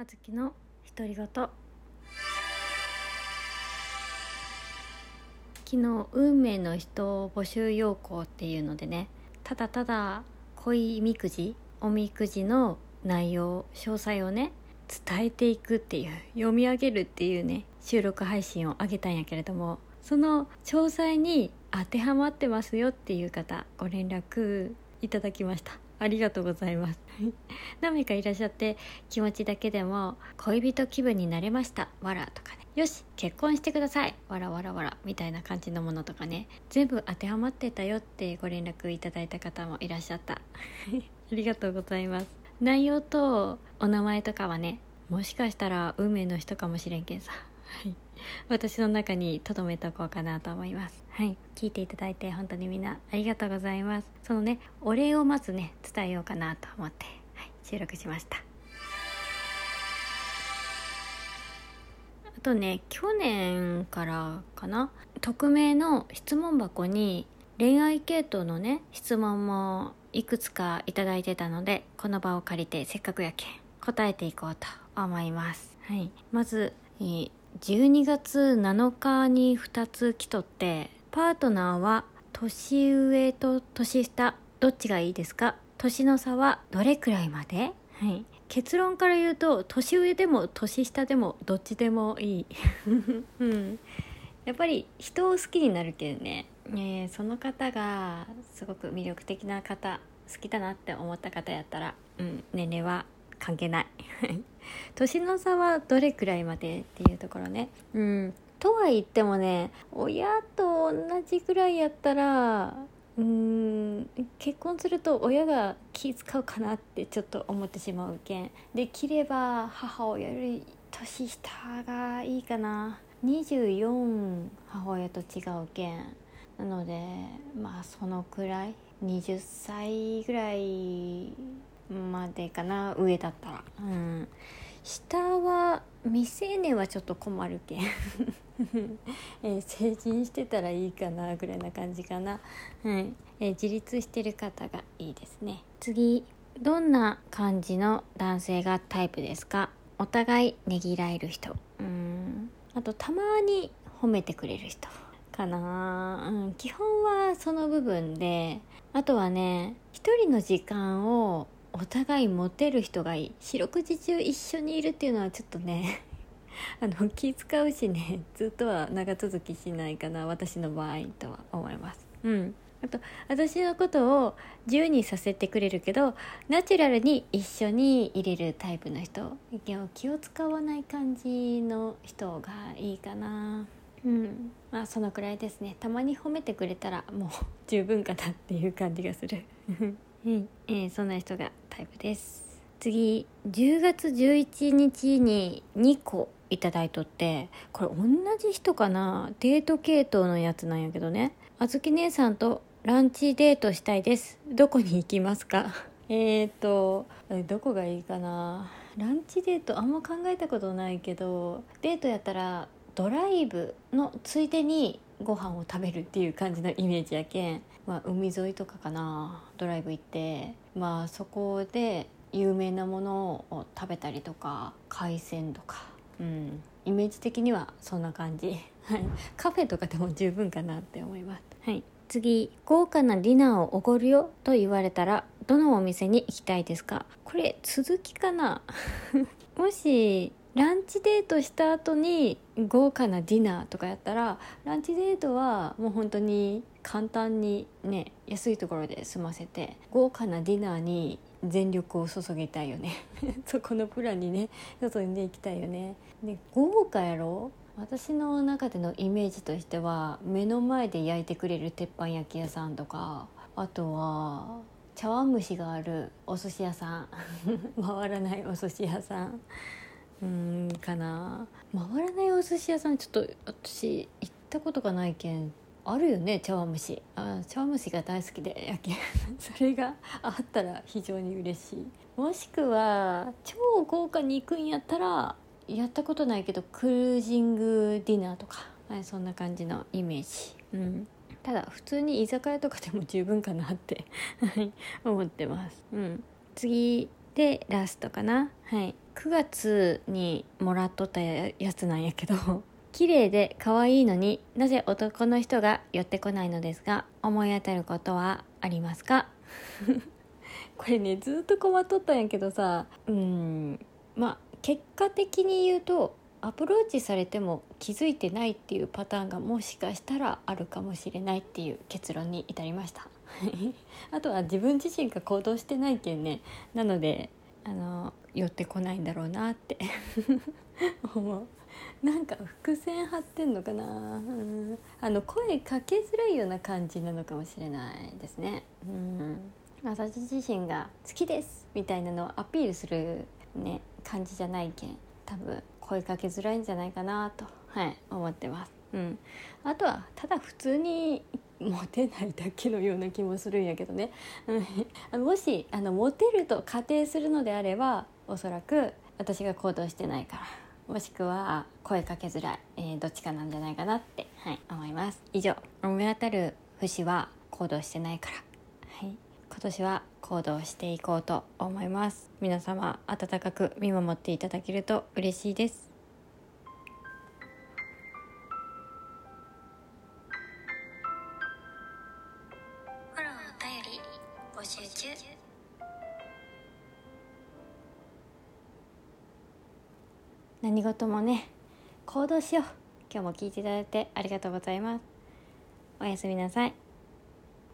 あずきの独り言。昨日運命の人募集要項っていうのでねただただ恋みくじおみくじの内容詳細をね伝えていくっていう読み上げるっていうね収録配信を上げたんやけれどもその詳細に当てはまってますよっていう方ご連絡いただきました。ありがとうございます。何名かいらっしゃって気持ちだけでも恋人気分になれましたわらとかね。よし結婚してください。わらわらわらみたいな感じのものとかね。全部当てはまってたよってご連絡いただいた方もいらっしゃった。ありがとうございます。内容とお名前とかはねもしかしたら運命の人かもしれんけんさ。はい。私の中に留めとこうかなと思います。はい。聞いていただいて本当にみんなありがとうございます。そのねお礼をまずね伝えようかなと思って、はい、収録しました。あとね去年からかな？匿名の質問箱に恋愛系統のね質問もいくつかいただいてたのでこの場を借りてせっかくやけん答えていこうと思います。はい。まず、えー12月7日に2つ来とってパートナーは年上と年下どっちがいいですか？年の差はどれくらいまで？はい。結論から言うと年上でも年下でもどっちでもいい、うん、やっぱり人を好きになるけどね、えー、その方がすごく魅力的な方好きだなって思った方やったら、うん、年齢は関係ない年の差はどれくらいまでっていうところね。うん。とは言ってもね親と同じくらいやったらうん結婚すると親が気使うかなってちょっと思ってしまうけん。できれば母親より年下がいいかな。24母親と違うけん。なのでまあそのくらい？20歳ぐらいまでかな上だったら。うん。下は未成年はちょっと困るけん。えー、成人してたらいいかなぐらいな感じかな、はい。えー、自立してる方がいいですね。次。どんな感じの男性がタイプですか？お互いねぎらえる人。うん。あとたまに褒めてくれる人かな、うん、基本はその部分であとはね一人の時間をお互いモテる人がいい。四六時中一緒にいるっていうのはちょっとね あの気使うしねずっとは長続きしないかな私の場合とは思います。うん。あと私のことを自由にさせてくれるけどナチュラルに一緒に入れるタイプの人気を使わない感じの人がいいかな。うん。まあそのくらいですね。たまに褒めてくれたらもう十分かなっていう感じがするうん、えー、そんな人がタイプです。次10月11日に2個いただいとってこれ同じ人かな？デート系統のやつなんやけどね。あずき姉さんとランチデートしたいです。どこに行きますか？えっとどこがいいかな？ランチデートあんま考えたことないけどデートやったらドライブのついでにご飯を食べるっていう感じのイメージやけん、まあ、海沿いとかかな。ドライブ行って。まあそこで有名なものを食べたりとか海鮮とか、うん、イメージ的にはそんな感じ、はい、カフェとかでも十分かなって思います、はい、次。豪華なディナーをおごるよと言われたらどのお店に行きたいですか？これ続きかな？もしランチデートした後に豪華なディナーとかやったらランチデートはもう本当に簡単にね安いところで済ませて豪華なディナーに全力を注ぎたいよね。そこのプランにね注んでいきたいよね。で豪華やろ？私の中でのイメージとしては目の前で焼いてくれる鉄板焼き屋さんとかあとは茶碗蒸しがあるお寿司屋さん。回らないお寿司屋さん。うんかな。回らないお寿司屋さんちょっと私行ったことがないけんあるよね茶碗蒸し。あ茶碗蒸しが大好きでやけ それがあったら非常に嬉しい。もしくは超豪華に行くんやったらやったことないけどクルージングディナーとか、はい、そんな感じのイメージ。うん。ただ普通に居酒屋とかでも十分かなって思ってます。うん。次でラストかな。はい。9月にもらっとったやつなんやけど 綺麗で可愛いのになぜ男の人が寄ってこないのですが思い当たることはありますか？これねずっと困っとったんやけどさうんまあ結果的に言うとアプローチされても気づいてないっていうパターンがもしかしたらあるかもしれないっていう結論に至りました。あとは自分自身が行動してないけんね。なのであの寄ってこないんだろうなって。思う。なんか伏線張ってんのかな、うん、あの声かけづらいような感じなのかもしれないですね、うん、私自身が好きですみたいなのをアピールするね感じじゃないけん多分声かけづらいんじゃないかなと、はい、思ってます。うん、あとはただ普通にモテないだけのような気もするんやけどね。もしあのモテると仮定するのであればおそらく私が行動してないからもしくは声かけづらい、えー、どっちかなんじゃないかなって、はい、思います。以上思い当たる節は行動してないから、はい、今年は行動していこうと思います。皆様温かく見守っていただけると嬉しいです。何事もね行動しよう。今日も聞いていただいてありがとうございます。おやすみなさい。